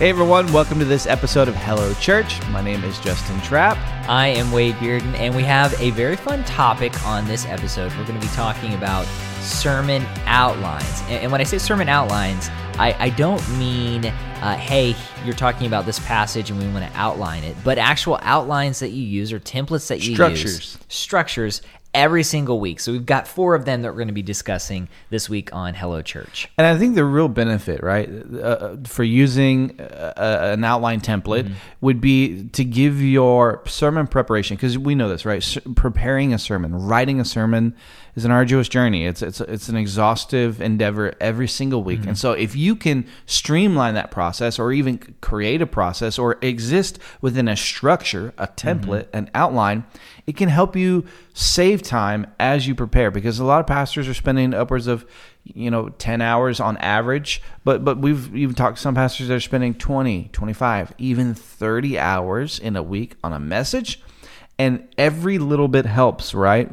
Hey everyone, welcome to this episode of Hello Church. My name is Justin Trapp. I am Wade Bearden, and we have a very fun topic on this episode. We're going to be talking about sermon outlines. And when I say sermon outlines, I, I don't mean, uh, hey, you're talking about this passage and we want to outline it, but actual outlines that you use or templates that you use. Structures. use. Structures every single week. So we've got four of them that we're going to be discussing this week on Hello Church. And I think the real benefit, right, uh, uh for using uh, uh, an outline template mm-hmm. would be to give your sermon preparation, because we know this, right? S- preparing a sermon, writing a sermon is an arduous journey. It's it's it's an exhaustive endeavor every single week. Mm-hmm. And so if you can streamline that process or even create a process or exist within a structure, a mm-hmm. template, an outline, it can help you save time as you prepare because a lot of pastors are spending upwards of you know 10 hours on average. But but we've even talked to some pastors that are spending 20 25 even 30 hours in a week on a message. And every little bit helps right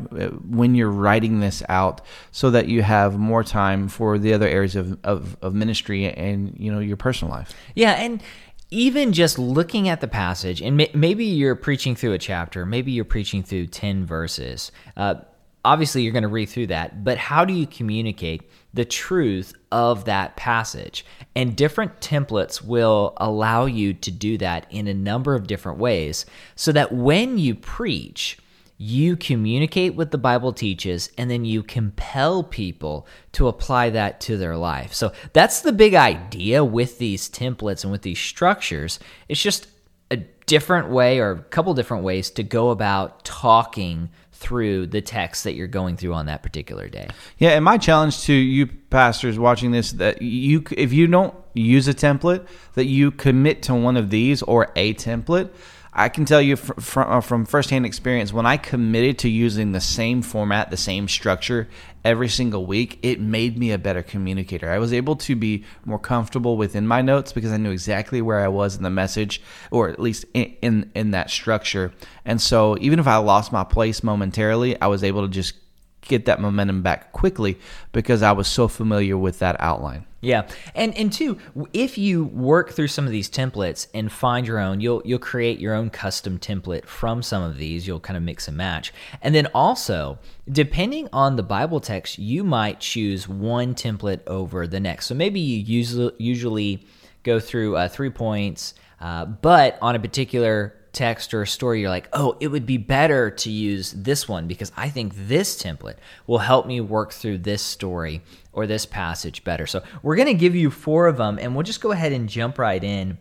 when you're writing this out so that you have more time for the other areas of, of, of ministry and you know your personal life. Yeah, and even just looking at the passage, and may- maybe you're preaching through a chapter, maybe you're preaching through 10 verses. Uh, obviously, you're going to read through that, but how do you communicate the truth of that passage? And different templates will allow you to do that in a number of different ways so that when you preach, you communicate what the Bible teaches, and then you compel people to apply that to their life. So that's the big idea with these templates and with these structures. It's just a different way or a couple different ways to go about talking through the text that you're going through on that particular day. Yeah, and my challenge to you pastors watching this that you if you don't use a template that you commit to one of these or a template. I can tell you from, from, uh, from firsthand experience when I committed to using the same format, the same structure every single week, it made me a better communicator. I was able to be more comfortable within my notes because I knew exactly where I was in the message, or at least in in, in that structure. And so even if I lost my place momentarily, I was able to just get that momentum back quickly because I was so familiar with that outline. Yeah, and and two, if you work through some of these templates and find your own, you'll you'll create your own custom template from some of these. You'll kind of mix and match, and then also depending on the Bible text, you might choose one template over the next. So maybe you usually usually go through uh, three points, uh, but on a particular text or a story, you're like, oh, it would be better to use this one because I think this template will help me work through this story or this passage better. So we're going to give you four of them, and we'll just go ahead and jump right in.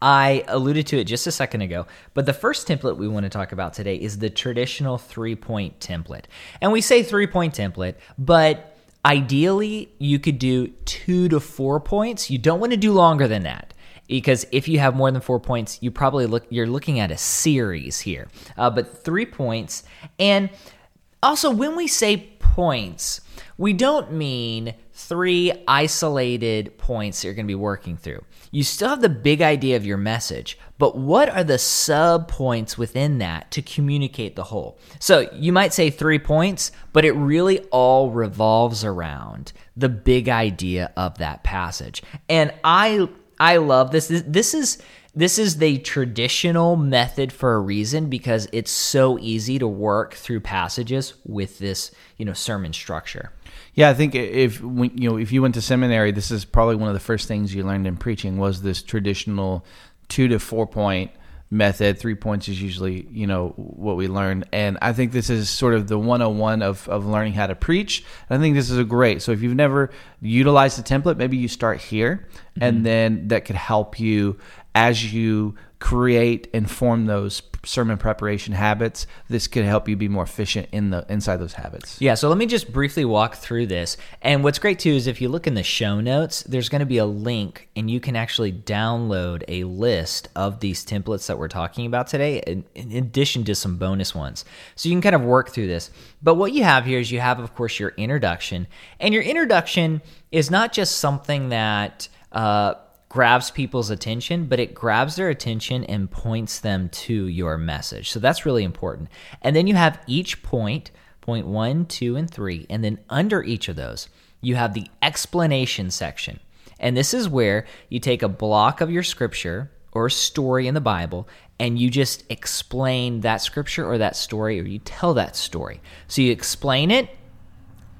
I alluded to it just a second ago, but the first template we want to talk about today is the traditional three point template. And we say three point template, but ideally you could do two to four points. You don't want to do longer than that because if you have more than four points, you probably look you're looking at a series here. Uh, but three points, and also when we say points, we don't mean three isolated points that you're going to be working through. You still have the big idea of your message, but what are the sub points within that to communicate the whole? So you might say three points, but it really all revolves around the big idea of that passage. And I I love this. This, this is this is the traditional method for a reason because it's so easy to work through passages with this, you know, sermon structure. Yeah, I think if when, you know if you went to seminary, this is probably one of the first things you learned in preaching was this traditional two to four point method. Three points is usually you know what we learn. and I think this is sort of the 101 of of learning how to preach. I think this is a great. So if you've never utilized the template, maybe you start here, and mm-hmm. then that could help you as you create and form those sermon preparation habits. This could help you be more efficient in the inside those habits. Yeah, so let me just briefly walk through this. And what's great too is if you look in the show notes, there's going to be a link and you can actually download a list of these templates that we're talking about today in, in addition to some bonus ones. So you can kind of work through this. But what you have here is you have of course your introduction. And your introduction is not just something that uh grabs people's attention, but it grabs their attention and points them to your message. So that's really important. And then you have each point, point one, two, and three. And then under each of those, you have the explanation section. And this is where you take a block of your scripture or story in the Bible and you just explain that scripture or that story or you tell that story. So you explain it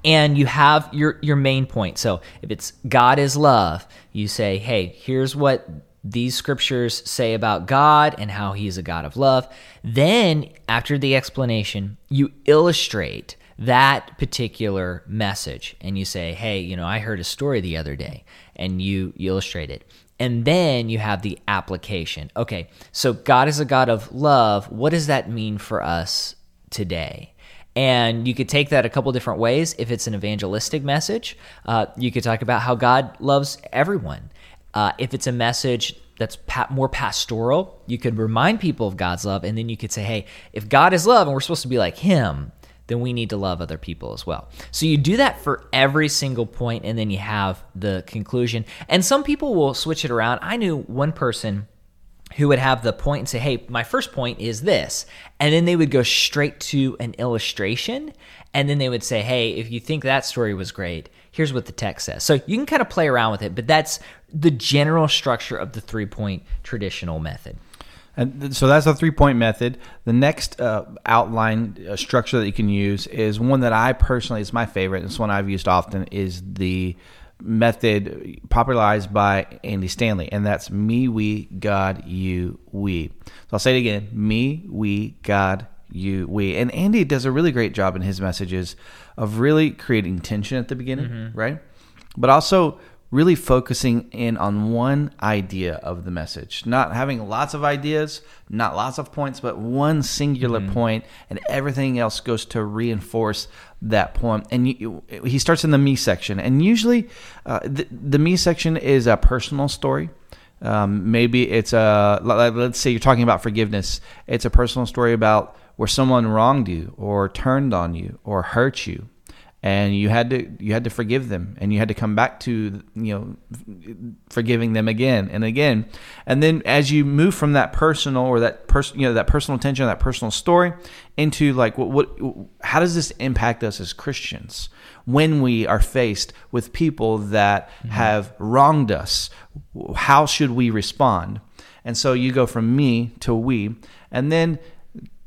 and you have your your main point. So if it's God is love, you say, "Hey, here's what these scriptures say about God and how he's a God of love." Then, after the explanation, you illustrate that particular message and you say, "Hey, you know, I heard a story the other day." And you, you illustrate it. And then you have the application. Okay, so God is a God of love. What does that mean for us today? And you could take that a couple different ways. If it's an evangelistic message, uh, you could talk about how God loves everyone. Uh, if it's a message that's pa- more pastoral, you could remind people of God's love. And then you could say, hey, if God is love and we're supposed to be like Him, then we need to love other people as well. So you do that for every single point, and then you have the conclusion. And some people will switch it around. I knew one person who would have the point and say, Hey, my first point is this. And then they would go straight to an illustration. And then they would say, Hey, if you think that story was great, here's what the text says. So you can kind of play around with it, but that's the general structure of the three point traditional method. And so that's a three point method. The next uh, outline uh, structure that you can use is one that I personally is my favorite. It's one I've used often. Is the method popularized by Andy Stanley, and that's me, we, God, you, we. So I'll say it again: me, we, God, you, we. And Andy does a really great job in his messages of really creating tension at the beginning, mm-hmm. right? But also really focusing in on one idea of the message, not having lots of ideas, not lots of points, but one singular mm-hmm. point, and everything else goes to reinforce that point. And you, he starts in the me section, and usually uh, the, the me section is a personal story. Um, maybe it's a let's say you're talking about forgiveness. It's a personal story about where someone wronged you or turned on you or hurt you and you had to you had to forgive them. And you had to come back to you know forgiving them again and again. And then as you move from that personal or that person you know that personal tension that personal story into like what, what how does this impact us as Christians when we are faced with people that mm-hmm. have wronged us? How should we respond? And so you go from me to we. And then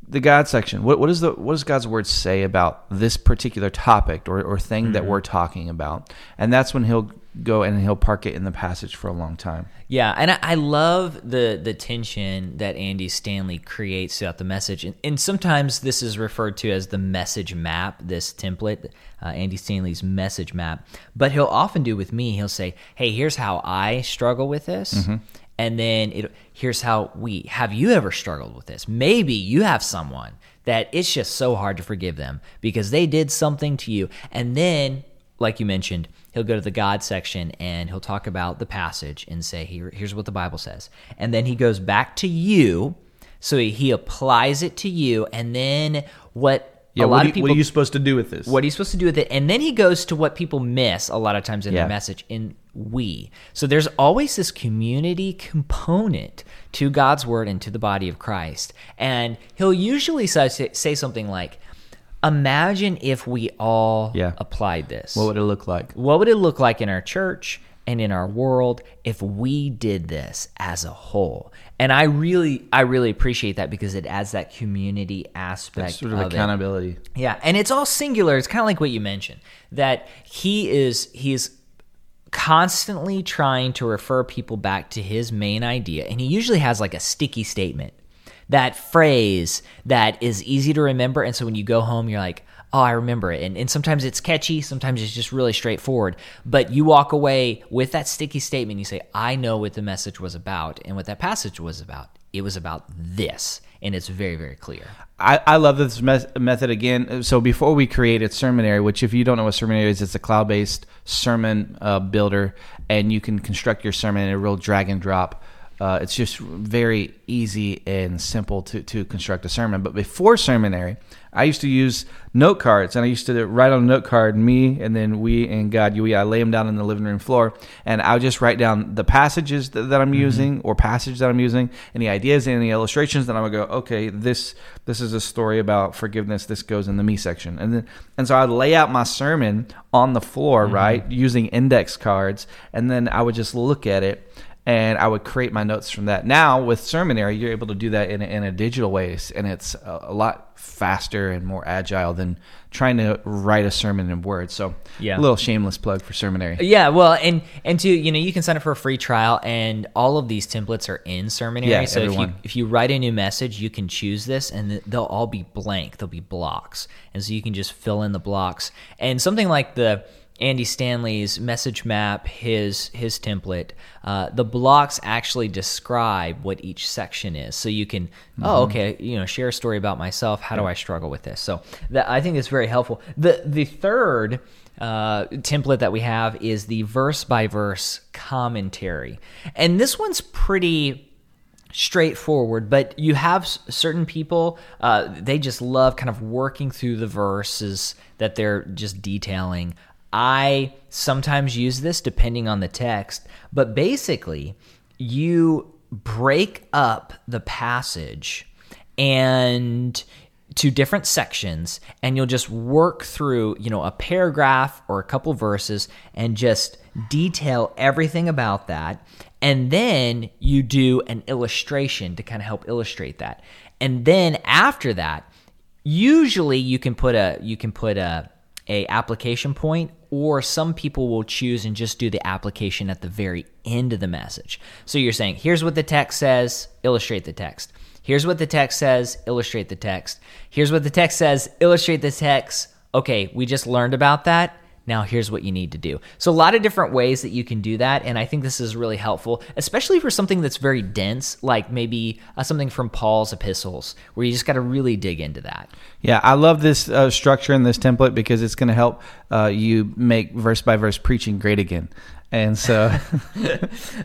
the God section. What what is the what does God's word say about this particular topic or, or thing mm-hmm. that we're talking about? And that's when he'll go and he'll park it in the passage for a long time. Yeah, and I, I love the the tension that Andy Stanley creates throughout the message, and, and sometimes this is referred to as the message map. This template, uh, Andy Stanley's message map. But he'll often do with me. He'll say, "Hey, here's how I struggle with this." Mm-hmm and then it, here's how we have you ever struggled with this? Maybe you have someone that it's just so hard to forgive them because they did something to you. And then like you mentioned he'll go to the god section and he'll talk about the passage and say Here, here's what the bible says. And then he goes back to you so he, he applies it to you. And then what yeah, a lot you, of people, what are you supposed to do with this? What are you supposed to do with it? And then he goes to what people miss a lot of times in yeah. their message in we. So there's always this community component to God's word and to the body of Christ. And he'll usually say, say something like, Imagine if we all yeah. applied this. What would it look like? What would it look like in our church and in our world if we did this as a whole? And I really, I really appreciate that because it adds that community aspect. That's sort of, of accountability. It. Yeah, and it's all singular. It's kind of like what you mentioned that he is he is constantly trying to refer people back to his main idea. And he usually has like a sticky statement, that phrase that is easy to remember. And so when you go home, you're like, oh, I remember it. And, and sometimes it's catchy, sometimes it's just really straightforward. But you walk away with that sticky statement. You say, I know what the message was about and what that passage was about. It was about this and it's very very clear. I, I love this method again. So before we created Sermonary, which if you don't know what Sermonary is, it's a cloud-based sermon uh, builder, and you can construct your sermon in a real drag and drop Uh, it's just very easy and simple to, to construct a sermon. But before Sermonary, I used to use note cards, and I used to write on a note card, me and then we and God, you, we. I lay them down on the living room floor, and I would just write down the passages that, that I'm mm-hmm. using or passage that I'm using, any ideas, any illustrations. Then I would go, okay, this this is a story about forgiveness. This goes in the me section, and then and so I'd lay out my sermon on the floor, mm-hmm. right, using index cards, and then I would just look at it and I would create my notes from that. Now with Sermonary, you're able to do that in a, in a digital way, and it's a, a, lot faster and more agile than trying to write a sermon in words. So, yeah, a little shameless plug for Sermonary. Yeah, well, and and to you know, you can sign up for a free trial, and all of these templates are in Sermonary. Yeah, so everyone. if you if you write a new message, you can choose this, and they'll all be blank. They'll be blocks, and so you can just fill in the blocks. And something like the Andy Stanley's message map, his his template, uh, the blocks actually describe what each section is. So you can, oh, mm-hmm. oh, okay, you know, share a story about myself. How yeah. do I struggle with this? So that I think is very helpful. The the third uh, template that we have is the verse by verse commentary, and this one's pretty straightforward but you have certain people uh, they just love kind of working through the verses that they're just detailing I sometimes use this depending on the text, but basically, you break up the passage and to different sections and you'll just work through, you know, a paragraph or a couple verses and just detail everything about that. And then you do an illustration to kind of help illustrate that. And then after that, usually you can put a you can put a a application point or some people will choose and just do the application at the very end of the message. So you're saying, here's what the text says, illustrate the text. Here's what the text says, illustrate the text. Here's what the text says, illustrate the text. Okay, we just learned about that. Now, here's what you need to do. So, a lot of different ways that you can do that. And I think this is really helpful, especially for something that's very dense, like maybe uh, something from Paul's epistles, where you just got to really dig into that. Yeah, I love this uh, structure in this template because it's going to help uh, you make verse by verse preaching great again. And so,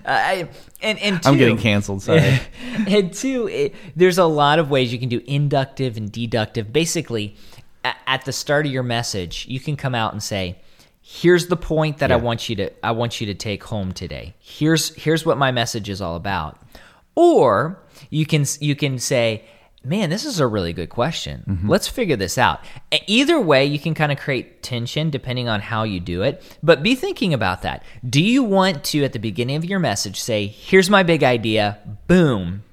I, and and i I'm getting canceled. Sorry. and two, it, there's a lot of ways you can do inductive and deductive. Basically, at the start of your message, you can come out and say, here's the point that yeah. I want you to I want you to take home today. Here's here's what my message is all about. Or you can you can say, "Man, this is a really good question. Mm-hmm. Let's figure this out." Either way, you can kind of create tension depending on how you do it, but be thinking about that. Do you want to at the beginning of your message say, "Here's my big idea." Boom.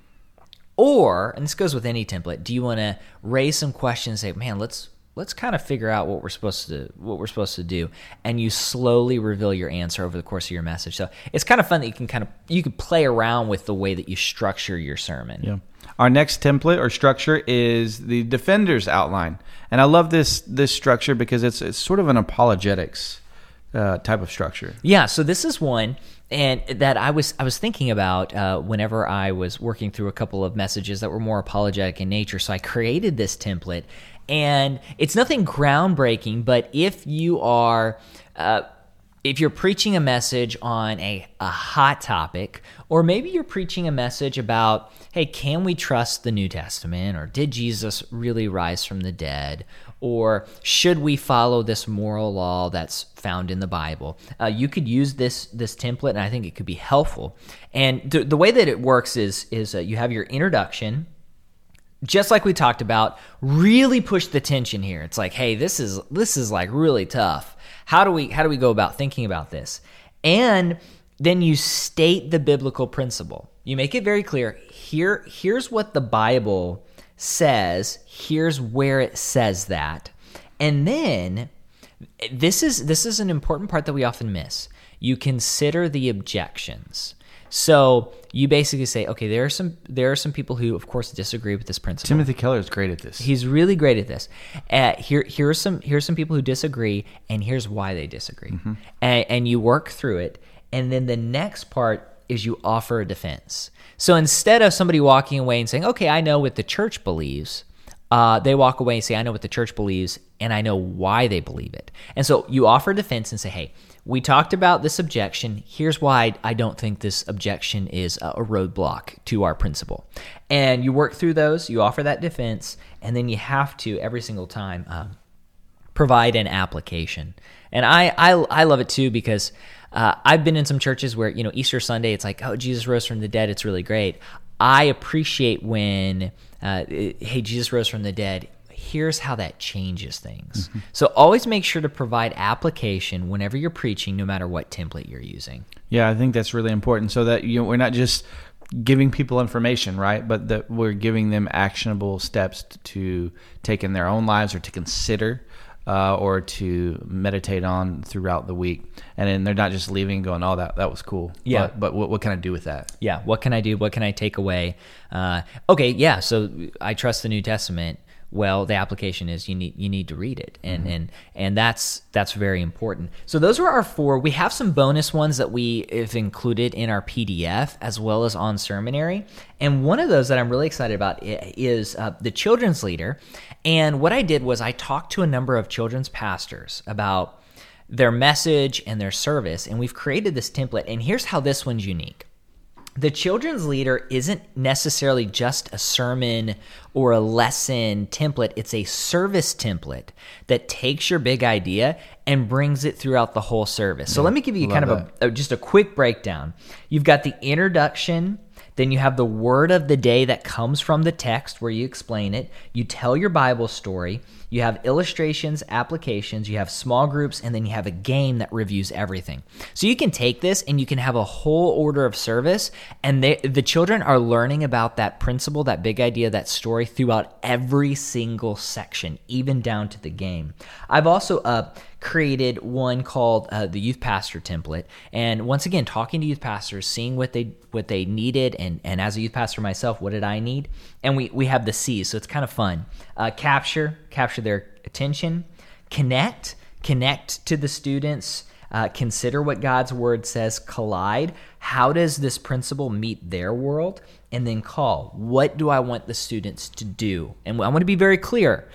Or, and this goes with any template, do you want to raise some questions say, "Man, let's let's kind of figure out what we're supposed to what we're supposed to do. And you slowly reveal your answer over the course of your message. So it's kind of fun that you can kind of you can play around with the way that you structure your sermon. Yeah. Our next template or structure is the defender's outline. And i love this this structure because it's it's sort of an apologetics uh, type of structure. Yeah so this is one and that I was I was thinking about uh, whenever I was working through a couple of messages that were more apologetic in nature. So I created this template, and it's nothing groundbreaking, but if you are uh, if you're preaching a message on a, a hot topic, or maybe you're preaching a message about, hey, can we trust the New Testament? Or did Jesus really rise from the dead? Or should we follow this moral law that's found in the Bible? Uh, you could use this this template, and I think it could be helpful. And th- the way that it works is is uh, you have your introduction, just like we talked about, really push the tension here. It's like, hey, this is this is like really tough. How do we how do we go about thinking about this? And then you state the biblical principle. You make it very clear. Here here's what the Bible says, here's where it says that. And then this is this is an important part that we often miss. You consider the objections. So you basically say, okay, there are some there are some people who, of course, disagree with this principle. Timothy Keller is great at this. He's really great at this. Uh, here here are some here are some people who disagree, and here's why they disagree. Mm-hmm. And, and you work through it, and then the next part is you offer a defense. So instead of somebody walking away and saying, okay, I know what the church believes, uh, they walk away and say, I know what the church believes, and I know why they believe it. And so you offer defense and say, hey, we talked about this objection. Here's why I don't think this objection is a roadblock to our principle. And you work through those, you offer that defense, and then you have to every single time um, provide an application. And I, I, I love it too because uh, I've been in some churches where, you know, Easter Sunday, it's like, oh, Jesus rose from the dead. It's really great. I appreciate when, uh, hey, Jesus rose from the dead here's how that changes things. Mm-hmm. So always make sure to provide application whenever you're preaching, no matter what template you're using. Yeah, I think that's really important so that you know, we're not just giving people information, right? But that we're giving them actionable steps to take in their own lives or to consider. Uh, or to meditate on throughout the week, and then they're not just leaving going, "Oh, that that was cool." Yeah. But, but what, what can I do with that? Yeah. What can I do? What can I take away? Uh, okay. Yeah. So I trust the New Testament well the application is you need you need to read it. And mm-hmm. and and that's that's very important. So those are our four. We have some bonus ones that we have included in our pdf as well as on sermonary. And one of those that i'm really excited about is uh, the children's leader. And what i did was i talked to a number of children's pastors about their message and their service. And we've created this template. And here's how this one's unique the children's leader isn't necessarily just a sermon or a lesson template, it's a service template that takes your big idea and brings it throughout the whole service. So let me give you kind of a, a, just a quick breakdown. You've got the introduction, then you have the word of the day that comes from the text where you explain it. You tell your Bible story. You have illustrations, applications, you have small groups, and then you have a game that reviews everything. So you can take this and you can have a whole order of service, and they, the children are learning about that principle, that big idea, that story throughout every single section, even down to the game. I've also uh, created one called uh, the youth pastor template and once again talking to youth pastors seeing what they what they needed and and as a youth pastor myself what did i need and we we have the c's so it's kind of fun uh, capture capture their attention connect connect to the students uh, consider what God's word says, collide. How does this principle meet their world? And then call. What do I want the students to do? And I want to be very clear.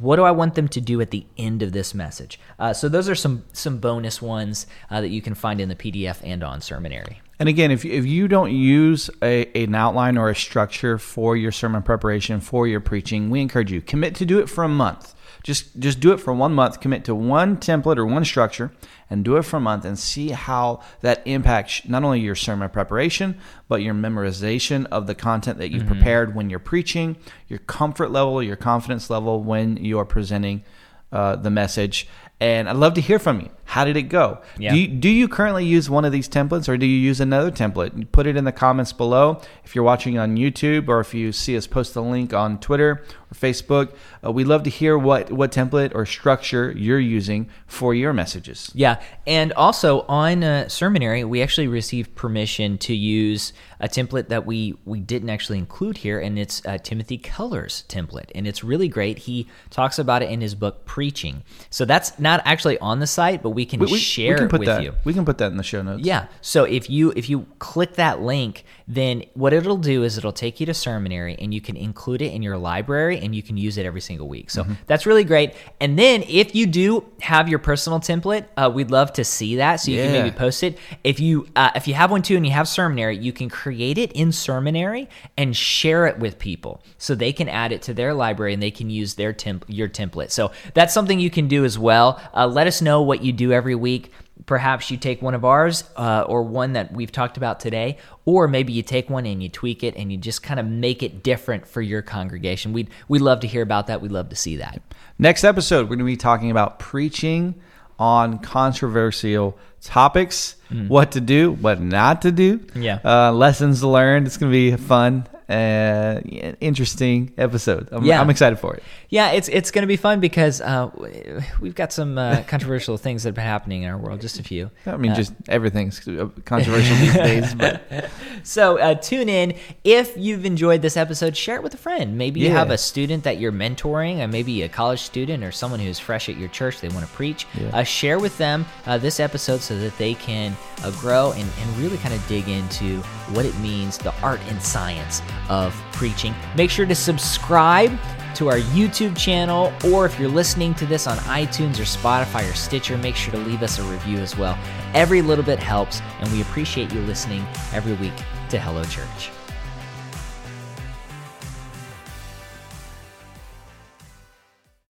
What do I want them to do at the end of this message? Uh, so those are some some bonus ones uh, that you can find in the PDF and on Sermonary. And again, if, if you don't use a, an outline or a structure for your sermon preparation, for your preaching, we encourage you commit to do it for a month. Just just do it for one month. Commit to one template or one structure, and do it for a month, and see how that impacts not only your sermon preparation, but your memorization of the content that you've mm-hmm. prepared when you're preaching, your comfort level, your confidence level when you are presenting uh, the message. And I'd love to hear from you. How did it go? Yeah. Do, you, do you currently use one of these templates or do you use another template? Put it in the comments below. If you're watching on YouTube or if you see us post the link on Twitter or Facebook, uh, we'd love to hear what, what template or structure you're using for your messages. Yeah. And also on uh, Sermonary, we actually received permission to use a template that we, we didn't actually include here, and it's uh, Timothy Keller's template. And it's really great. He talks about it in his book, Preaching. So that's not actually on the site, but we can we, we, share we can put with that, you. We can put that in the show notes. Yeah. So if you if you click that link, then what it'll do is it'll take you to Sermonary and you can include it in your library and you can use it every single week. So mm-hmm. that's really great. And then if you do have your personal template, uh, we'd love to see that. So you yeah. can maybe post it. If you uh, if you have one too and you have Sermonary, you can create it in Sermonary and share it with people so they can add it to their library and they can use their temp- your template. So that's something you can do as well. Uh, let us know what you do every week. Perhaps you take one of ours uh, or one that we've talked about today, or maybe you take one and you tweak it and you just kind of make it different for your congregation. We'd, we'd love to hear about that. We'd love to see that. Next episode, we're going to be talking about preaching on controversial topics, mm. what to do, what not to do. Yeah. Uh, lessons learned. It's going to be a fun uh, interesting episode. I'm, yeah. I'm excited for it. Yeah, it's it's going to be fun because uh, we've got some uh, controversial things that have been happening in our world. Just a few. I mean, uh, just everything's controversial these days. But so uh, tune in if you've enjoyed this episode. Share it with a friend. Maybe you have a student that you're mentoring, or maybe a college student or someone who's fresh at your church. They want to preach. Yeah. Uh, share with them this episode so that they can uh, grow and, and really kind of dig into what it means, the art and science of preaching. Make sure to subscribe to our YouTube channel, or if you're listening to this on iTunes or Spotify or Stitcher, make sure to leave us a review as well. Every little bit helps, and we appreciate you listening every week to Hello Church.